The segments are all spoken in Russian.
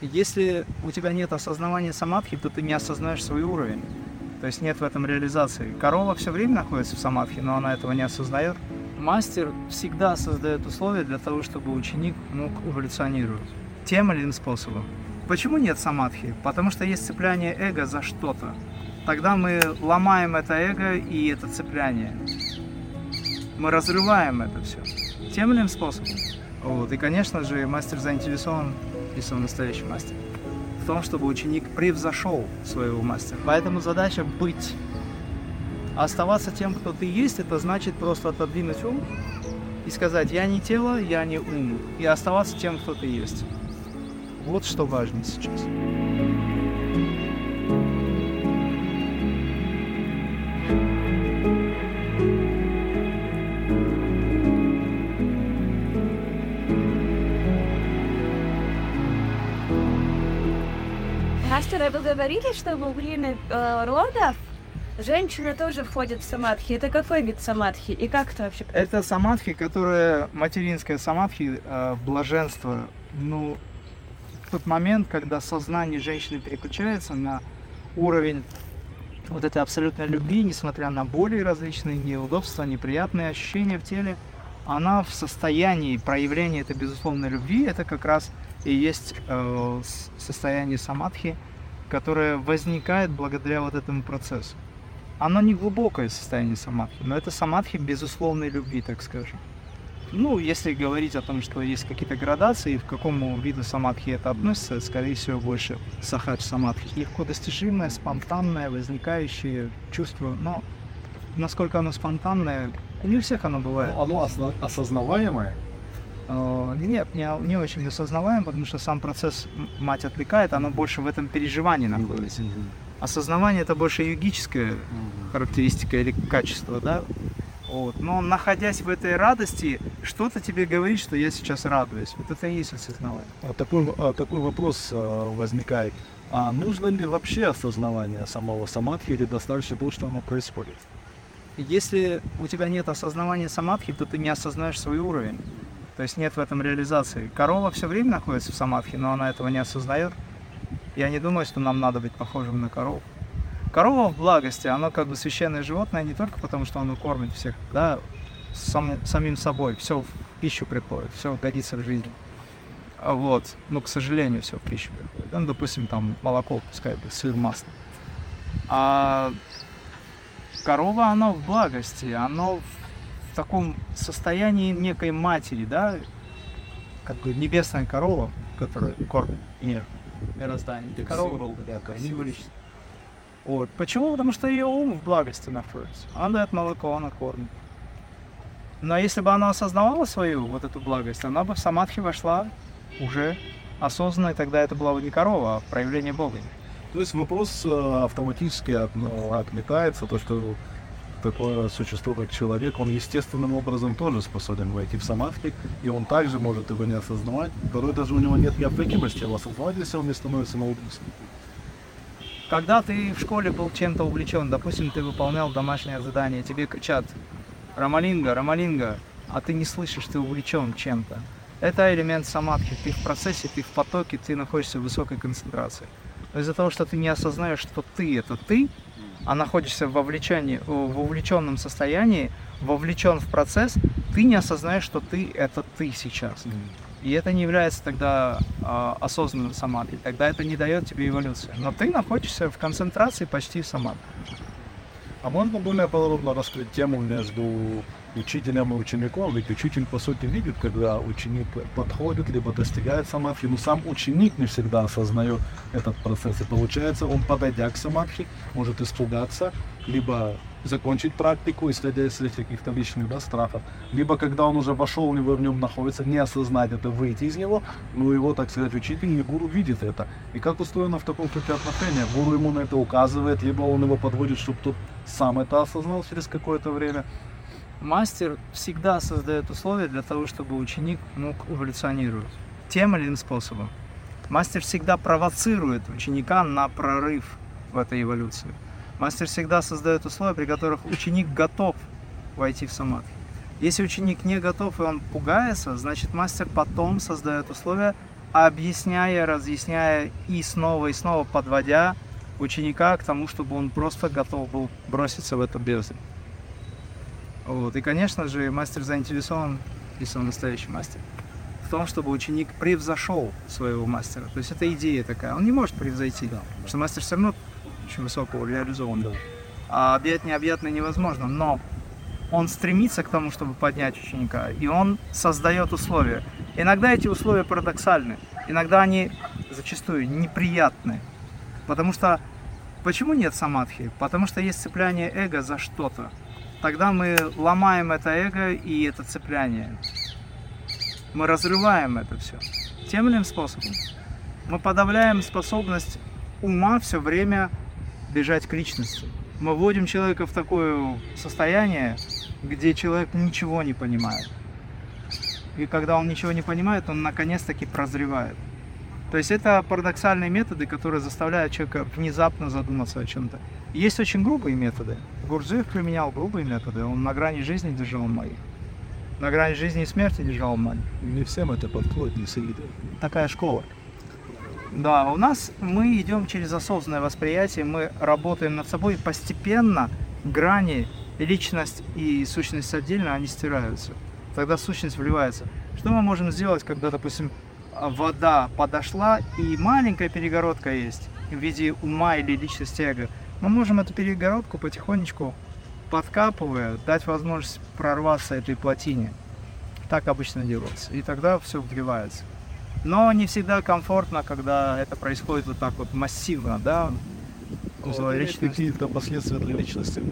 Если у тебя нет осознавания самадхи, то ты не осознаешь свой уровень. То есть нет в этом реализации. Корова все время находится в самадхи, но она этого не осознает. Мастер всегда создает условия для того, чтобы ученик мог эволюционировать тем или иным способом. Почему нет самадхи? Потому что есть цепляние эго за что-то. Тогда мы ломаем это эго и это цепляние. Мы разрываем это все. Тем или иным способом. Вот. И, конечно же, мастер заинтересован, он настоящий мастер, в том, чтобы ученик превзошел своего мастера. Поэтому задача быть. Оставаться тем, кто ты есть, это значит просто отодвинуть ум и сказать, я не тело, я не ум. И оставаться тем, кто ты есть. Вот что важно сейчас. Мастер, вы говорили, что во время э, родов женщина тоже входит в самадхи. Это какой вид самадхи? И как это вообще? Это самадхи, которая материнская самадхи, э, блаженство. Ну, тот момент, когда сознание женщины переключается на уровень вот этой абсолютной любви, несмотря на боли различные, неудобства, неприятные ощущения в теле, она в состоянии проявления этой безусловной любви, это как раз и есть э, состояние самадхи, которое возникает благодаря вот этому процессу. Оно не глубокое состояние самадхи, но это самадхи безусловной любви, так скажем. Ну, если говорить о том, что есть какие-то градации, в какому виду самадхи это относится, скорее всего, больше сахадж самадхи. Легко достижимое, спонтанное, возникающее чувство, но насколько оно спонтанное, не у всех оно бывает. Ну, Оно осознаваемое. Э, Нет, не, не очень осознаваем, потому что сам процесс мать отвлекает, оно больше в этом переживании находится. Осознавание это больше йогическая характеристика или качество, да? Вот. Но находясь в этой радости, что-то тебе говорит, что я сейчас радуюсь. Вот это и есть осознавание. А Такой, а, такой вопрос а, возникает. А нужно ли вообще осознавание самого самадхи или достаточно того, что оно происходит? Если у тебя нет осознавания самадхи, то ты не осознаешь свой уровень. То есть нет в этом реализации. Корова все время находится в самадхи, но она этого не осознает. Я не думаю, что нам надо быть похожим на корову. Корова в благости, она как бы священное животное не только потому, что оно кормит всех, да, сам- самим собой, все в пищу приходит, все годится в жизни. А вот, ну, к сожалению, все в пищу приходит. Ну, допустим, там молоко, пускай сыр, масло. А корова, она в благости, оно в таком состоянии некой матери, да, как бы небесная корова, которая кормит мир, мироздание. Корова, да. Вот. Почему? Потому что ее ум в благости находится. Она дает молоко, она кормит. Но если бы она осознавала свою вот эту благость, она бы в самадхи вошла уже осознанно, и тогда это была бы не корова, а проявление Бога. То есть вопрос э, автоматически ну, отметается, то, что такое существо, как человек, он естественным образом тоже способен войти в самадхи, и он также может его не осознавать. Порой даже у него нет необходимости его осознавать, если он не становится самоубийцем. Когда ты в школе был чем-то увлечен, допустим, ты выполнял домашнее задание, тебе кричат Рамалинга, Рамалинга, а ты не слышишь, ты увлечен чем-то. Это элемент самадхи. Ты в процессе, ты в потоке, ты находишься в высокой концентрации. Но из-за того, что ты не осознаешь, что ты это ты, а находишься в, вовлечении, в увлеченном состоянии, вовлечен в процесс, ты не осознаешь, что ты это ты сейчас. И это не является тогда а, осознанным самадхи. Тогда это не дает тебе эволюции. Но ты находишься в концентрации почти в самадхи. А можно более подробно раскрыть тему между учителем и учеником? Ведь учитель, по сути, видит, когда ученик подходит, либо достигает самадхи, но сам ученик не всегда осознает этот процесс. И получается, он, подойдя к самадхи, может испугаться, либо закончить практику, исходя из каких-то личных да, страхов, либо когда он уже вошел, либо в нем находится, не осознать это, выйти из него, но его, так сказать, учитель и гуру видит это. И как устроено в таком ключе отношения? Гуру ему на это указывает, либо он его подводит, чтобы тот сам это осознал через какое-то время. Мастер всегда создает условия для того, чтобы ученик мог эволюционировать тем или иным способом. Мастер всегда провоцирует ученика на прорыв в этой эволюции. Мастер всегда создает условия, при которых ученик готов войти в самадхи. Если ученик не готов и он пугается, значит мастер потом создает условия объясняя, разъясняя и снова и снова подводя ученика к тому, чтобы он просто готов был броситься в эту бездну. Вот. И, конечно же, мастер заинтересован, если он настоящий мастер, в том, чтобы ученик превзошел своего мастера. То есть это идея такая. Он не может превзойти, да. потому что мастер все равно очень высокого реализован. Да. А объять необъятное невозможно. Но он стремится к тому, чтобы поднять ученика, и он создает условия. Иногда эти условия парадоксальны, иногда они зачастую неприятны. Потому что почему нет самадхи? Потому что есть цепляние эго за что-то. Тогда мы ломаем это эго и это цепляние. Мы разрываем это все. Тем или иным способом. Мы подавляем способность ума все время бежать к личности. Мы вводим человека в такое состояние, где человек ничего не понимает. И когда он ничего не понимает, он наконец-таки прозревает. То есть это парадоксальные методы, которые заставляют человека внезапно задуматься о чем-то. Есть очень грубые методы. Гурджиев применял грубые методы. Он на грани жизни держал мои. На грани жизни и смерти держал мать. Не всем это подходит, не среди. Такая школа. Да, у нас мы идем через осознанное восприятие, мы работаем над собой постепенно, грани, личность и сущность отдельно, они стираются. Тогда сущность вливается. Что мы можем сделать, когда, допустим, вода подошла и маленькая перегородка есть в виде ума или личности эго? Мы можем эту перегородку потихонечку подкапывая, дать возможность прорваться этой плотине. Так обычно делается. И тогда все вливается. Но не всегда комфортно, когда это происходит вот так вот массивно, да. Вот, есть какие-то последствия для личности.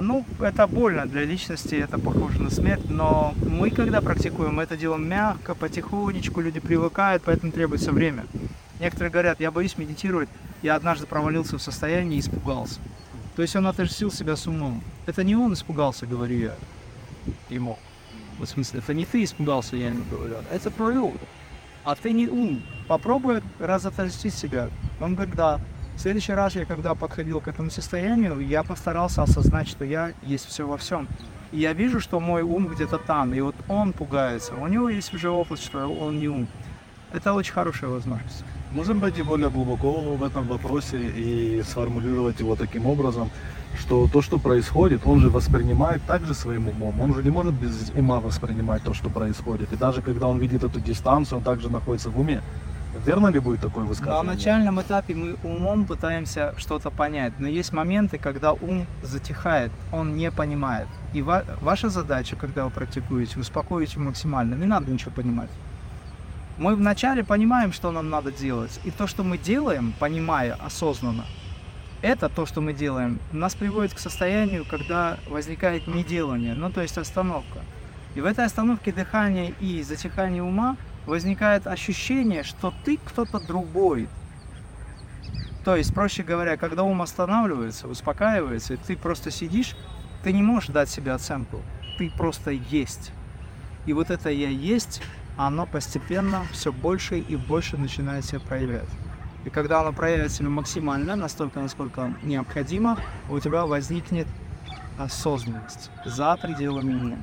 Ну, это больно для личности, это похоже на смерть, но мы, когда практикуем, это делаем мягко, потихонечку, люди привыкают, поэтому требуется время. Некоторые говорят, я боюсь медитировать, я однажды провалился в состоянии и испугался. То есть он отождествил себя с умом. Это не он испугался, говорю я ему. В смысле, это не ты испугался, я ему говорю, а это ум. А ты не ум. Попробуй раз отождествить себя. Он говорит, да. В следующий раз я, когда подходил к этому состоянию, я постарался осознать, что я есть все во всем. И я вижу, что мой ум где-то там, и вот он пугается. У него есть уже опыт, что он не ум. Это очень хорошая возможность. Можем пойти более глубоко в этом вопросе и сформулировать его таким образом, что то, что происходит, он же воспринимает также своим умом. Он же не может без ума воспринимать то, что происходит. И даже когда он видит эту дистанцию, он также находится в уме. Верно ли будет такое высказывание? На начальном этапе мы умом пытаемся что-то понять, но есть моменты, когда ум затихает, он не понимает. И ва- ваша задача, когда вы практикуете, успокоить его максимально, не надо ничего понимать. Мы вначале понимаем, что нам надо делать, и то, что мы делаем, понимая осознанно, это то, что мы делаем, нас приводит к состоянию, когда возникает неделание, ну то есть остановка. И в этой остановке дыхания и затихания ума возникает ощущение, что ты кто-то другой. То есть, проще говоря, когда ум останавливается, успокаивается, и ты просто сидишь, ты не можешь дать себе оценку. Ты просто есть. И вот это «я есть», оно постепенно все больше и больше начинает себя проявлять. И когда оно проявит максимально, настолько, насколько необходимо, у тебя возникнет осознанность за пределами ума.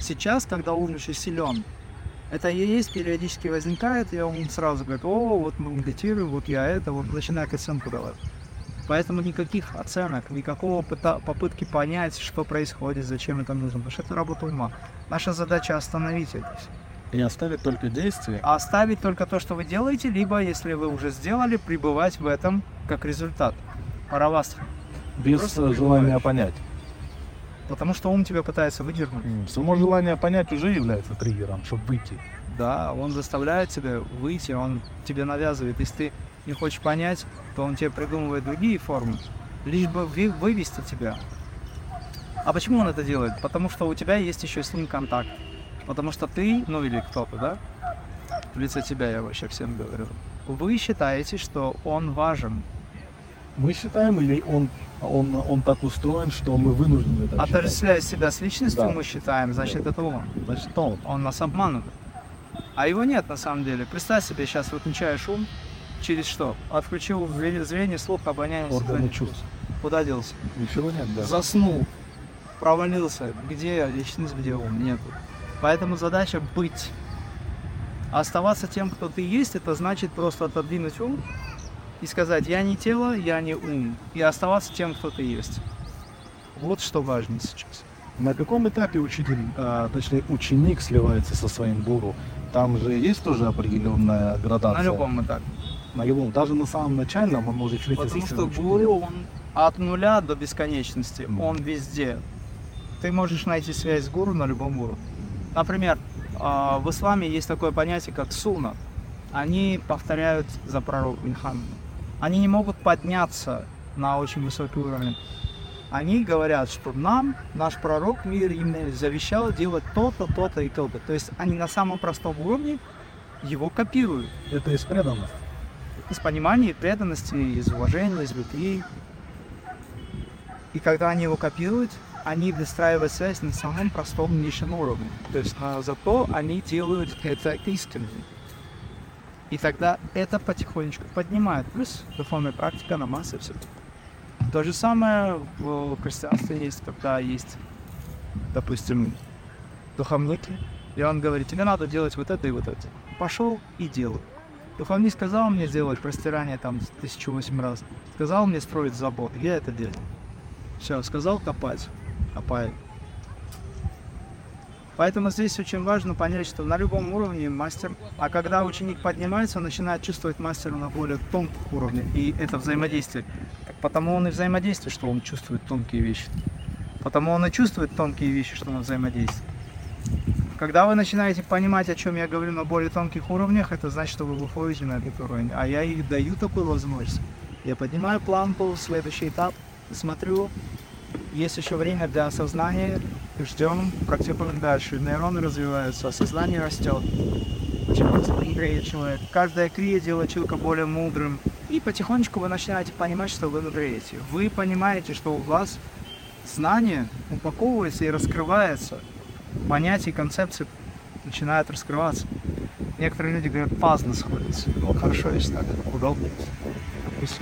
Сейчас, когда ум еще силен, это и есть периодически возникает, и он сразу говорит, о, вот мы медитируем, вот я это, вот начинает оценку давать. Поэтому никаких оценок, никакого попытки понять, что происходит, зачем это нужно, потому что это работа ума. Наша задача остановить это. И оставить только действие. А оставить только то, что вы делаете, либо, если вы уже сделали, пребывать в этом как результат. Пора вас. Без желания понять. Потому что ум тебя пытается выдернуть. М, Само желание понять уже является триггером, чтобы выйти. Да, он заставляет тебя выйти, он тебе навязывает. Если ты не хочешь понять, то он тебе придумывает другие формы, лишь бы вы- вывести тебя. А почему он это делает? Потому что у тебя есть еще с ним контакт. Потому что ты, ну или кто-то, да, в лице тебя я вообще всем говорю, вы считаете, что он важен. Мы считаем, или он, он, он так устроен, что мы вынуждены считать? Отождествляя себя с личностью, Да. мы считаем, значит, это он. Значит, он. Он нас обманывает. А его нет на самом деле. Представь себе, сейчас выключаешь ум, через что? Отключил зрение, слух, обоняние, Органы чувств. Куда делся? Ничего нет, да. Заснул, провалился. Где личность, где ум? Нету. Поэтому задача быть. А оставаться тем, кто ты есть, это значит просто отодвинуть ум и сказать, я не тело, я не ум. И оставаться тем, кто ты есть. Вот что важно сейчас. На каком этапе учитель, а, точнее ученик сливается со своим гуру? Там же есть тоже определенная градация. На любом этапе. На любом. Даже на самом начальном он может жить Потому что учителем. гуру, он от нуля до бесконечности, Мгм. он везде. Ты можешь найти связь с гуру на любом уровне. Например, а, в исламе есть такое понятие, как суна. Они повторяют за пророком Мухаммедом. Они не могут подняться на очень высокий уровень. Они говорят, что нам, наш пророк, мир им завещал делать то-то, то-то и то-то. То есть они на самом простом уровне его копируют Это из преданности. из понимания, и преданности, из уважения, из любви. И когда они его копируют, они выстраивают связь на самом простом низшем уровне. То есть а, зато они делают это искренне. И тогда это потихонечку поднимает. Плюс духовная практика, намаз и все. То же самое в христианстве есть, когда есть, допустим, духовник, и он говорит, тебе надо делать вот это и вот это. Пошел и делай. Духовник сказал мне сделать простирание там тысячу восемь раз. Сказал мне строить забор. Я это делаю. Все, сказал копать. Копаю. Поэтому здесь очень важно понять, что на любом уровне мастер, а когда ученик поднимается, он начинает чувствовать мастера на более тонком уровне, и это взаимодействие. Потому он и взаимодействует, что он чувствует тонкие вещи. Потому он и чувствует тонкие вещи, что он взаимодействует. Когда вы начинаете понимать, о чем я говорю на более тонких уровнях, это значит, что вы выходите на этот уровень. А я их даю такую возможность. Я поднимаю планку, следующий этап, смотрю, есть еще время для осознания, ждем, практикуем дальше. Нейроны развиваются, сознание растет. Мудрее человек. Каждая крия делает человека более мудрым. И потихонечку вы начинаете понимать, что вы мудреете. Вы понимаете, что у вас знание упаковывается и раскрывается. Понятия и концепции начинают раскрываться. Некоторые люди говорят, пазлы сходятся. Ну, хорошо, если так. Удобно. Пусть.